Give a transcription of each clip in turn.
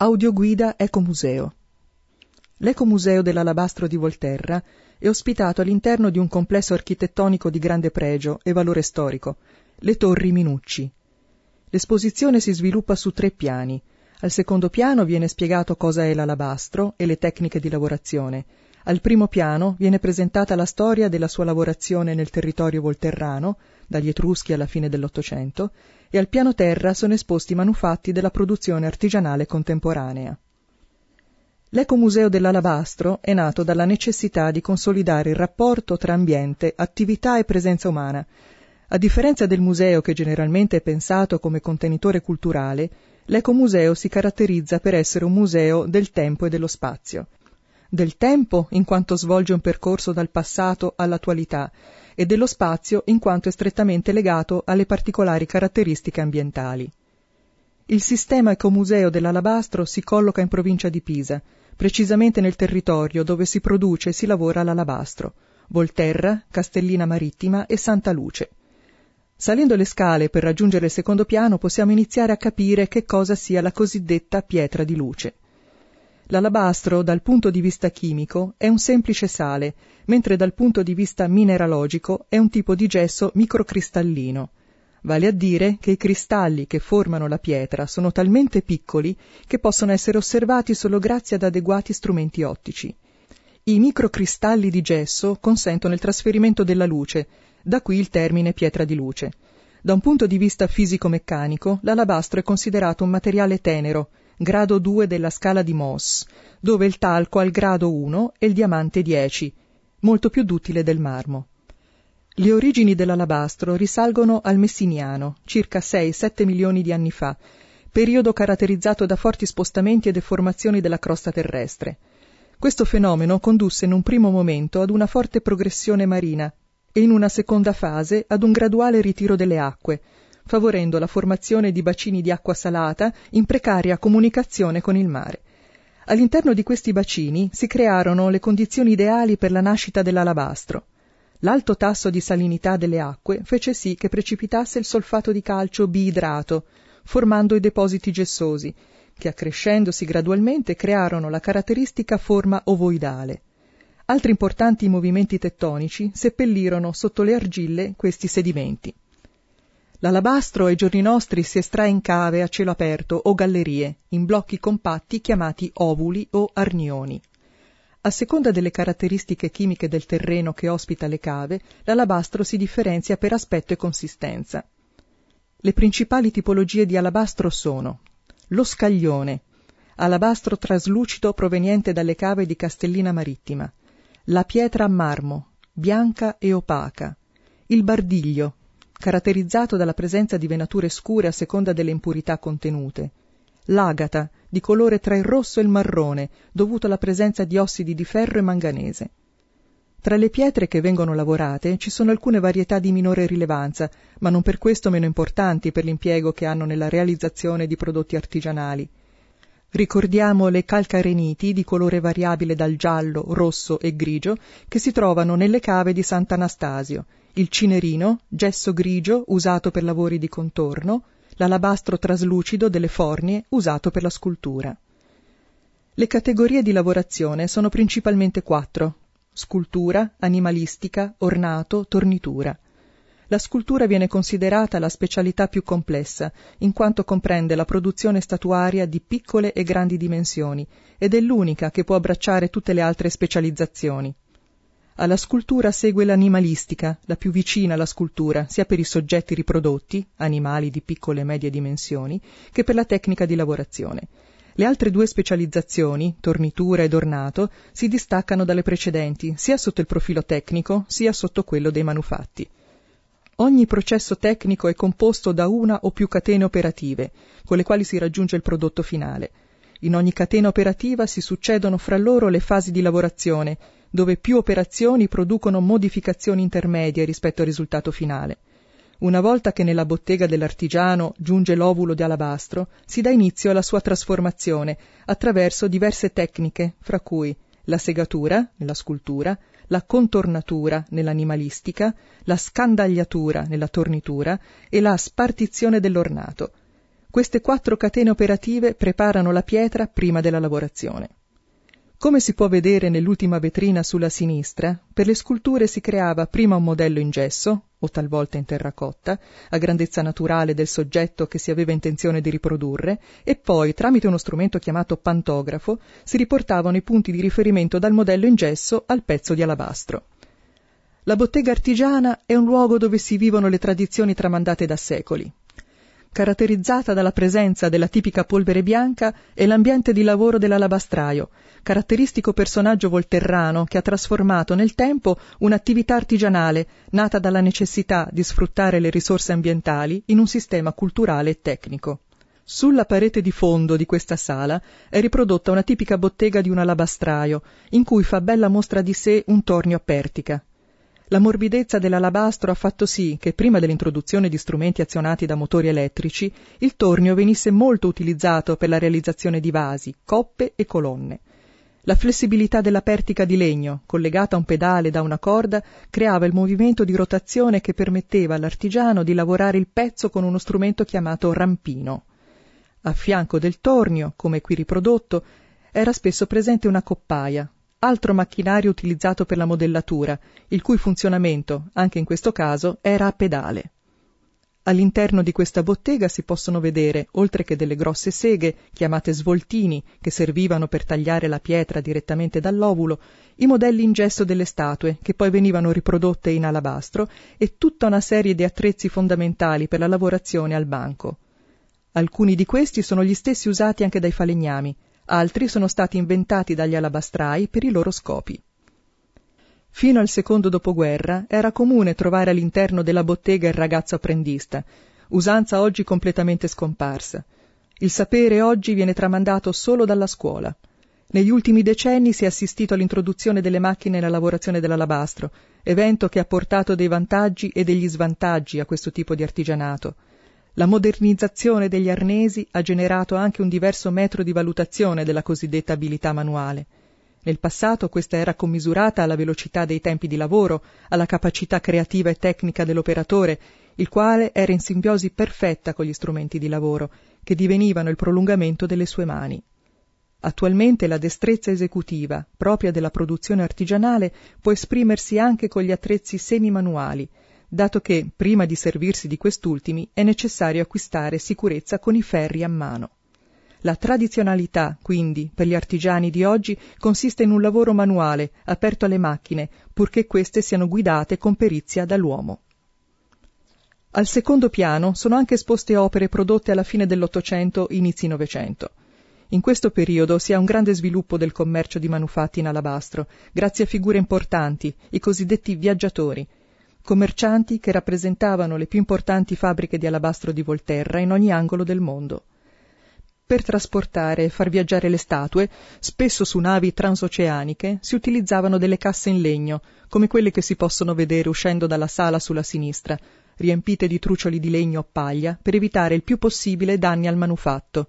Audioguida Ecomuseo. L'Ecomuseo dell'Alabastro di Volterra è ospitato all'interno di un complesso architettonico di grande pregio e valore storico, le Torri Minucci. L'esposizione si sviluppa su tre piani. Al secondo piano viene spiegato cosa è l'alabastro e le tecniche di lavorazione. Al primo piano viene presentata la storia della sua lavorazione nel territorio volterrano, dagli Etruschi alla fine dell'Ottocento, e al piano terra sono esposti i manufatti della produzione artigianale contemporanea. L'Ecomuseo dell'Alabastro è nato dalla necessità di consolidare il rapporto tra ambiente, attività e presenza umana. A differenza del museo che generalmente è pensato come contenitore culturale, l'Ecomuseo si caratterizza per essere un museo del tempo e dello spazio. Del tempo in quanto svolge un percorso dal passato all'attualità e dello spazio in quanto è strettamente legato alle particolari caratteristiche ambientali. Il sistema ecomuseo dell'alabastro si colloca in provincia di Pisa, precisamente nel territorio dove si produce e si lavora l'alabastro, Volterra, Castellina Marittima e Santa Luce. Salendo le scale per raggiungere il secondo piano possiamo iniziare a capire che cosa sia la cosiddetta pietra di luce. L'alabastro, dal punto di vista chimico, è un semplice sale, mentre dal punto di vista mineralogico è un tipo di gesso microcristallino. Vale a dire che i cristalli che formano la pietra sono talmente piccoli che possono essere osservati solo grazie ad adeguati strumenti ottici. I microcristalli di gesso consentono il trasferimento della luce, da qui il termine pietra di luce. Da un punto di vista fisico-meccanico, l'alabastro è considerato un materiale tenero, grado 2 della scala di Mohs, dove il talco ha il grado 1 e il diamante 10, molto più duttile del marmo. Le origini dell'alabastro risalgono al Messiniano, circa 6-7 milioni di anni fa, periodo caratterizzato da forti spostamenti e deformazioni della crosta terrestre. Questo fenomeno condusse in un primo momento ad una forte progressione marina e in una seconda fase ad un graduale ritiro delle acque, favorendo la formazione di bacini di acqua salata in precaria comunicazione con il mare. All'interno di questi bacini si crearono le condizioni ideali per la nascita dell'alabastro. L'alto tasso di salinità delle acque fece sì che precipitasse il solfato di calcio biidrato, formando i depositi gessosi, che accrescendosi gradualmente crearono la caratteristica forma ovoidale. Altri importanti movimenti tettonici seppellirono sotto le argille questi sedimenti. L'alabastro ai giorni nostri si estrae in cave a cielo aperto o gallerie, in blocchi compatti chiamati ovuli o arnioni. A seconda delle caratteristiche chimiche del terreno che ospita le cave, l'alabastro si differenzia per aspetto e consistenza. Le principali tipologie di alabastro sono lo scaglione, alabastro traslucido proveniente dalle cave di Castellina Marittima, la pietra a marmo, bianca e opaca, il bardiglio, caratterizzato dalla presenza di venature scure a seconda delle impurità contenute. L'agata, di colore tra il rosso e il marrone, dovuto alla presenza di ossidi di ferro e manganese. Tra le pietre che vengono lavorate ci sono alcune varietà di minore rilevanza, ma non per questo meno importanti per l'impiego che hanno nella realizzazione di prodotti artigianali. Ricordiamo le calcareniti di colore variabile dal giallo, rosso e grigio che si trovano nelle cave di Sant'Anastasio, il cinerino, gesso grigio usato per lavori di contorno, l'alabastro traslucido delle fornie usato per la scultura. Le categorie di lavorazione sono principalmente quattro scultura, animalistica, ornato, tornitura. La scultura viene considerata la specialità più complessa, in quanto comprende la produzione statuaria di piccole e grandi dimensioni, ed è l'unica che può abbracciare tutte le altre specializzazioni. Alla scultura segue l'animalistica, la più vicina alla scultura, sia per i soggetti riprodotti, animali di piccole e medie dimensioni, che per la tecnica di lavorazione. Le altre due specializzazioni, tornitura ed ornato, si distaccano dalle precedenti, sia sotto il profilo tecnico, sia sotto quello dei manufatti. Ogni processo tecnico è composto da una o più catene operative, con le quali si raggiunge il prodotto finale. In ogni catena operativa si succedono fra loro le fasi di lavorazione, dove più operazioni producono modificazioni intermedie rispetto al risultato finale. Una volta che nella bottega dell'artigiano giunge l'ovulo di alabastro, si dà inizio alla sua trasformazione attraverso diverse tecniche, fra cui la segatura, nella scultura, la contornatura nell'animalistica, la scandagliatura nella tornitura e la spartizione dell'ornato. Queste quattro catene operative preparano la pietra prima della lavorazione. Come si può vedere nell'ultima vetrina sulla sinistra, per le sculture si creava prima un modello in gesso, o talvolta in terracotta, a grandezza naturale del soggetto che si aveva intenzione di riprodurre, e poi, tramite uno strumento chiamato pantografo, si riportavano i punti di riferimento dal modello in gesso al pezzo di alabastro. La bottega artigiana è un luogo dove si vivono le tradizioni tramandate da secoli, caratterizzata dalla presenza della tipica polvere bianca e l'ambiente di lavoro dell'alabastraio, caratteristico personaggio volterrano che ha trasformato nel tempo un'attività artigianale nata dalla necessità di sfruttare le risorse ambientali in un sistema culturale e tecnico. Sulla parete di fondo di questa sala è riprodotta una tipica bottega di un alabastraio, in cui fa bella mostra di sé un tornio a pertica. La morbidezza dell'alabastro ha fatto sì che prima dell'introduzione di strumenti azionati da motori elettrici, il tornio venisse molto utilizzato per la realizzazione di vasi, coppe e colonne. La flessibilità della pertica di legno, collegata a un pedale da una corda, creava il movimento di rotazione che permetteva all'artigiano di lavorare il pezzo con uno strumento chiamato rampino. A fianco del tornio, come qui riprodotto, era spesso presente una coppaia, altro macchinario utilizzato per la modellatura, il cui funzionamento, anche in questo caso, era a pedale. All'interno di questa bottega si possono vedere, oltre che delle grosse seghe, chiamate svoltini, che servivano per tagliare la pietra direttamente dall'ovulo, i modelli in gesso delle statue, che poi venivano riprodotte in alabastro, e tutta una serie di attrezzi fondamentali per la lavorazione al banco. Alcuni di questi sono gli stessi usati anche dai falegnami, altri sono stati inventati dagli alabastrai per i loro scopi. Fino al secondo dopoguerra era comune trovare all'interno della bottega il ragazzo apprendista, usanza oggi completamente scomparsa. Il sapere oggi viene tramandato solo dalla scuola. Negli ultimi decenni si è assistito all'introduzione delle macchine nella lavorazione dell'alabastro, evento che ha portato dei vantaggi e degli svantaggi a questo tipo di artigianato. La modernizzazione degli arnesi ha generato anche un diverso metro di valutazione della cosiddetta abilità manuale. Nel passato questa era commisurata alla velocità dei tempi di lavoro, alla capacità creativa e tecnica dell'operatore, il quale era in simbiosi perfetta con gli strumenti di lavoro, che divenivano il prolungamento delle sue mani. Attualmente la destrezza esecutiva, propria della produzione artigianale, può esprimersi anche con gli attrezzi semi-manuali, dato che, prima di servirsi di quest'ultimi, è necessario acquistare sicurezza con i ferri a mano. La tradizionalità, quindi, per gli artigiani di oggi consiste in un lavoro manuale, aperto alle macchine, purché queste siano guidate con perizia dall'uomo. Al secondo piano sono anche esposte opere prodotte alla fine dell'Ottocento, inizi Novecento. In questo periodo si ha un grande sviluppo del commercio di manufatti in alabastro, grazie a figure importanti, i cosiddetti viaggiatori, commercianti che rappresentavano le più importanti fabbriche di alabastro di Volterra in ogni angolo del mondo. Per trasportare e far viaggiare le statue, spesso su navi transoceaniche, si utilizzavano delle casse in legno, come quelle che si possono vedere uscendo dalla sala sulla sinistra, riempite di trucioli di legno o paglia, per evitare il più possibile danni al manufatto.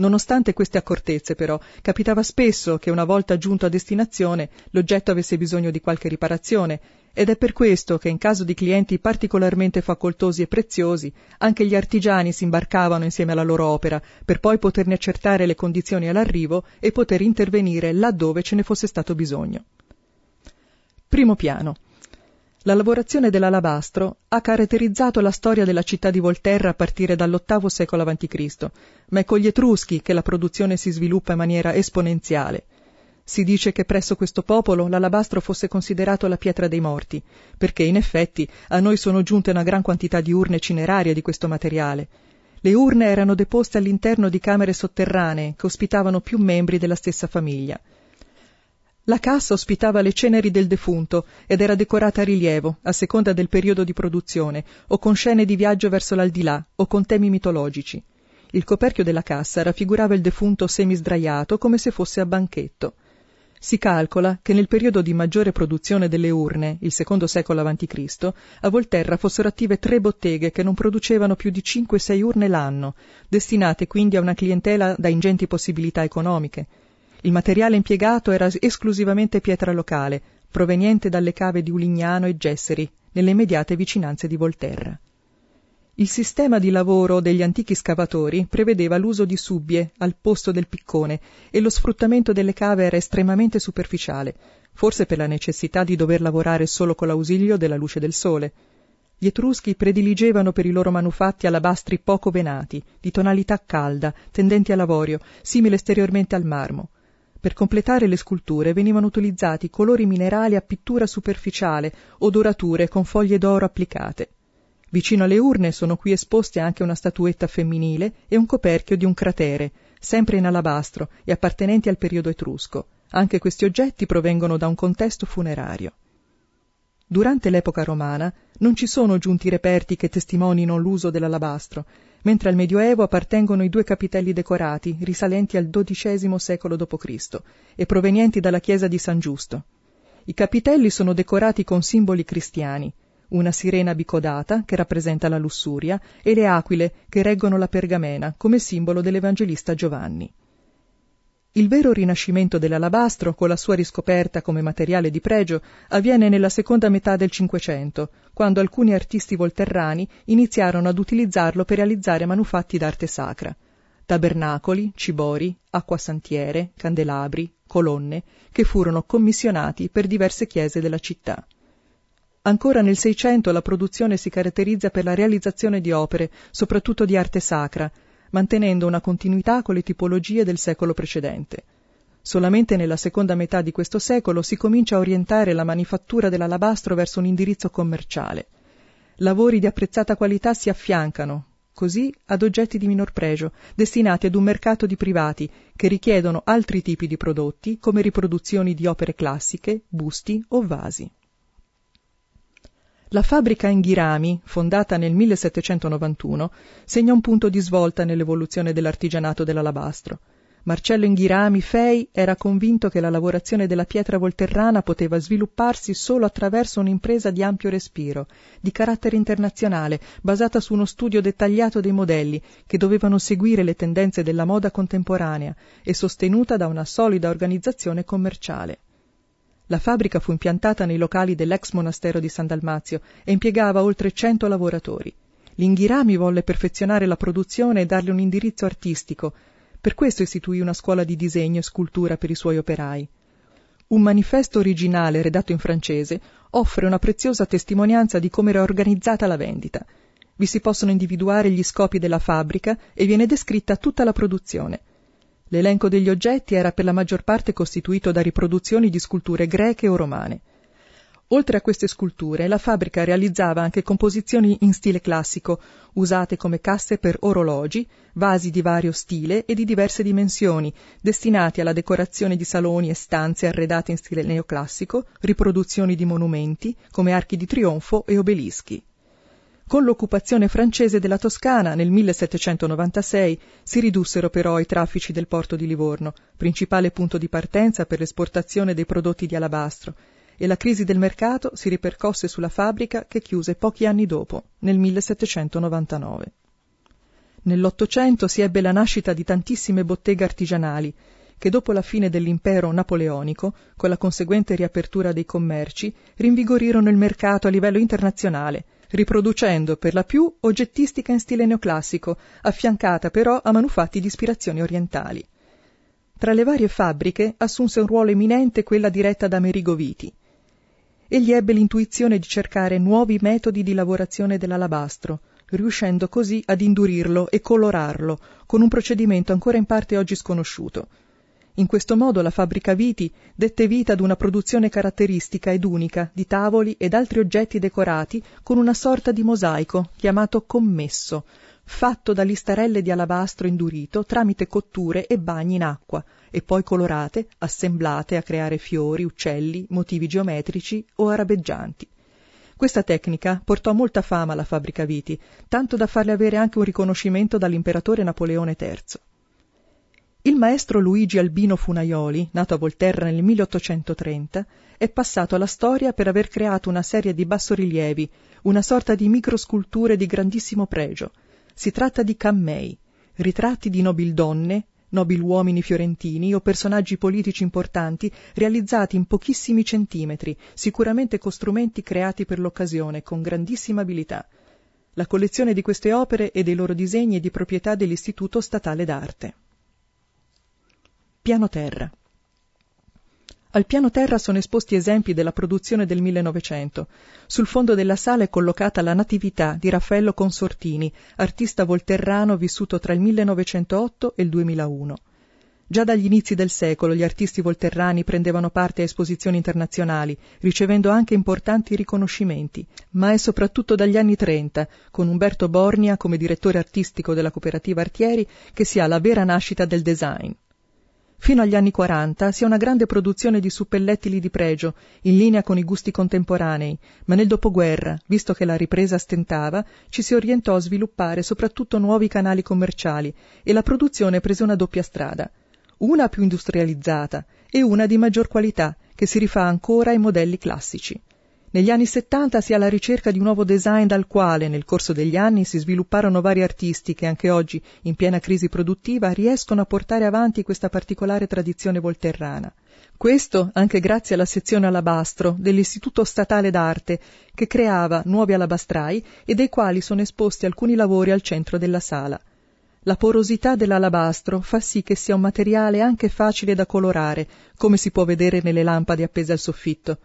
Nonostante queste accortezze, però, capitava spesso che una volta giunto a destinazione l'oggetto avesse bisogno di qualche riparazione, ed è per questo che in caso di clienti particolarmente facoltosi e preziosi, anche gli artigiani si imbarcavano insieme alla loro opera, per poi poterne accertare le condizioni all'arrivo e poter intervenire laddove ce ne fosse stato bisogno. Primo piano. La lavorazione dell'alabastro ha caratterizzato la storia della città di Volterra a partire dall'VIII secolo a.C., ma è con gli Etruschi che la produzione si sviluppa in maniera esponenziale. Si dice che presso questo popolo l'alabastro fosse considerato la pietra dei morti, perché in effetti a noi sono giunte una gran quantità di urne cinerarie di questo materiale. Le urne erano deposte all'interno di camere sotterranee che ospitavano più membri della stessa famiglia. La cassa ospitava le ceneri del defunto ed era decorata a rilievo, a seconda del periodo di produzione, o con scene di viaggio verso l'aldilà, o con temi mitologici. Il coperchio della cassa raffigurava il defunto semisdraiato come se fosse a banchetto. Si calcola che nel periodo di maggiore produzione delle urne, il secondo secolo a.C., a Volterra fossero attive tre botteghe che non producevano più di 5-6 urne l'anno, destinate quindi a una clientela da ingenti possibilità economiche. Il materiale impiegato era esclusivamente pietra locale, proveniente dalle cave di Ulignano e Gesseri, nelle immediate vicinanze di Volterra. Il sistema di lavoro degli antichi scavatori prevedeva l'uso di subbie al posto del piccone e lo sfruttamento delle cave era estremamente superficiale, forse per la necessità di dover lavorare solo con l'ausilio della luce del sole. Gli Etruschi prediligevano per i loro manufatti alabastri poco venati, di tonalità calda, tendenti all'avorio, simile esteriormente al marmo. Per completare le sculture venivano utilizzati colori minerali a pittura superficiale o dorature con foglie d'oro applicate. Vicino alle urne sono qui esposte anche una statuetta femminile e un coperchio di un cratere, sempre in alabastro e appartenenti al periodo etrusco. Anche questi oggetti provengono da un contesto funerario. Durante l'epoca romana non ci sono giunti reperti che testimonino l'uso dell'alabastro, mentre al Medioevo appartengono i due capitelli decorati risalenti al XII secolo d.C. e provenienti dalla chiesa di San Giusto. I capitelli sono decorati con simboli cristiani, una sirena bicodata che rappresenta la lussuria e le aquile che reggono la pergamena come simbolo dell'Evangelista Giovanni. Il vero rinascimento dell'alabastro, con la sua riscoperta come materiale di pregio, avviene nella seconda metà del Cinquecento, quando alcuni artisti volterrani iniziarono ad utilizzarlo per realizzare manufatti d'arte sacra. Tabernacoli, cibori, acquasantiere, candelabri, colonne, che furono commissionati per diverse chiese della città. Ancora nel Seicento la produzione si caratterizza per la realizzazione di opere, soprattutto di arte sacra, mantenendo una continuità con le tipologie del secolo precedente. Solamente nella seconda metà di questo secolo si comincia a orientare la manifattura dell'alabastro verso un indirizzo commerciale. Lavori di apprezzata qualità si affiancano, così, ad oggetti di minor pregio, destinati ad un mercato di privati che richiedono altri tipi di prodotti come riproduzioni di opere classiche, busti o vasi. La fabbrica Inghirami, fondata nel 1791, segna un punto di svolta nell'evoluzione dell'artigianato dell'alabastro. Marcello Inghirami Fei era convinto che la lavorazione della pietra volterrana poteva svilupparsi solo attraverso un'impresa di ampio respiro, di carattere internazionale, basata su uno studio dettagliato dei modelli che dovevano seguire le tendenze della moda contemporanea e sostenuta da una solida organizzazione commerciale. La fabbrica fu impiantata nei locali dell'ex monastero di San Dalmazio e impiegava oltre cento lavoratori. L'inghirami volle perfezionare la produzione e darle un indirizzo artistico. Per questo istituì una scuola di disegno e scultura per i suoi operai. Un manifesto originale redatto in francese offre una preziosa testimonianza di come era organizzata la vendita. Vi si possono individuare gli scopi della fabbrica e viene descritta tutta la produzione. L'elenco degli oggetti era per la maggior parte costituito da riproduzioni di sculture greche o romane. Oltre a queste sculture, la fabbrica realizzava anche composizioni in stile classico, usate come casse per orologi, vasi di vario stile e di diverse dimensioni, destinati alla decorazione di saloni e stanze arredate in stile neoclassico, riproduzioni di monumenti, come archi di trionfo e obelischi. Con l'occupazione francese della Toscana nel 1796 si ridussero però i traffici del porto di Livorno, principale punto di partenza per l'esportazione dei prodotti di alabastro, e la crisi del mercato si ripercosse sulla fabbrica che chiuse pochi anni dopo, nel 1799. Nell'Ottocento si ebbe la nascita di tantissime botteghe artigianali, che dopo la fine dell'impero napoleonico, con la conseguente riapertura dei commerci, rinvigorirono il mercato a livello internazionale, riproducendo per la più oggettistica in stile neoclassico, affiancata però a manufatti di ispirazioni orientali. Tra le varie fabbriche assunse un ruolo eminente quella diretta da Amerigo Viti. Egli ebbe l'intuizione di cercare nuovi metodi di lavorazione dell'alabastro, riuscendo così ad indurirlo e colorarlo, con un procedimento ancora in parte oggi sconosciuto. In questo modo la fabbrica Viti dette vita ad una produzione caratteristica ed unica di tavoli ed altri oggetti decorati con una sorta di mosaico chiamato commesso, fatto da listarelle di alabastro indurito tramite cotture e bagni in acqua e poi colorate, assemblate a creare fiori, uccelli, motivi geometrici o arabeggianti. Questa tecnica portò molta fama alla fabbrica Viti, tanto da farle avere anche un riconoscimento dall'imperatore Napoleone III. Il maestro Luigi Albino Funaioli, nato a Volterra nel 1830, è passato alla storia per aver creato una serie di bassorilievi, una sorta di microsculture di grandissimo pregio. Si tratta di cammei, ritratti di nobildonne, nobiluomini fiorentini o personaggi politici importanti realizzati in pochissimi centimetri, sicuramente con strumenti creati per l'occasione con grandissima abilità. La collezione di queste opere e dei loro disegni è di proprietà dell'Istituto Statale d'Arte. Piano terra. Al piano terra sono esposti esempi della produzione del 1900. Sul fondo della sala è collocata La Natività di Raffaello Consortini, artista volterrano vissuto tra il 1908 e il 2001. Già dagli inizi del secolo gli artisti volterrani prendevano parte a esposizioni internazionali, ricevendo anche importanti riconoscimenti, ma è soprattutto dagli anni 30, con Umberto Bornia come direttore artistico della cooperativa Artieri, che si ha la vera nascita del design. Fino agli anni 40 si ha una grande produzione di suppellettili di pregio, in linea con i gusti contemporanei, ma nel dopoguerra, visto che la ripresa stentava, ci si orientò a sviluppare soprattutto nuovi canali commerciali e la produzione prese una doppia strada, una più industrializzata e una di maggior qualità, che si rifà ancora ai modelli classici. Negli anni 70 si è alla ricerca di un nuovo design dal quale, nel corso degli anni, si svilupparono vari artisti che anche oggi, in piena crisi produttiva, riescono a portare avanti questa particolare tradizione volterrana. Questo anche grazie alla sezione alabastro dell'Istituto Statale d'Arte, che creava nuovi alabastrai e dei quali sono esposti alcuni lavori al centro della sala. La porosità dell'alabastro fa sì che sia un materiale anche facile da colorare, come si può vedere nelle lampade appese al soffitto.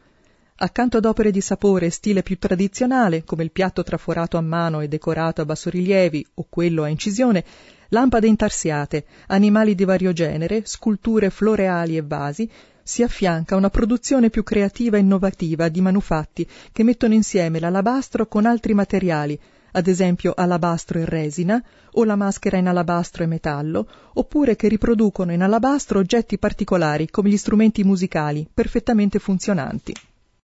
Accanto ad opere di sapore e stile più tradizionale, come il piatto traforato a mano e decorato a bassorilievi o quello a incisione, lampade intarsiate, animali di vario genere, sculture floreali e vasi, si affianca una produzione più creativa e innovativa di manufatti che mettono insieme l'alabastro con altri materiali, ad esempio alabastro e resina, o la maschera in alabastro e metallo, oppure che riproducono in alabastro oggetti particolari come gli strumenti musicali, perfettamente funzionanti.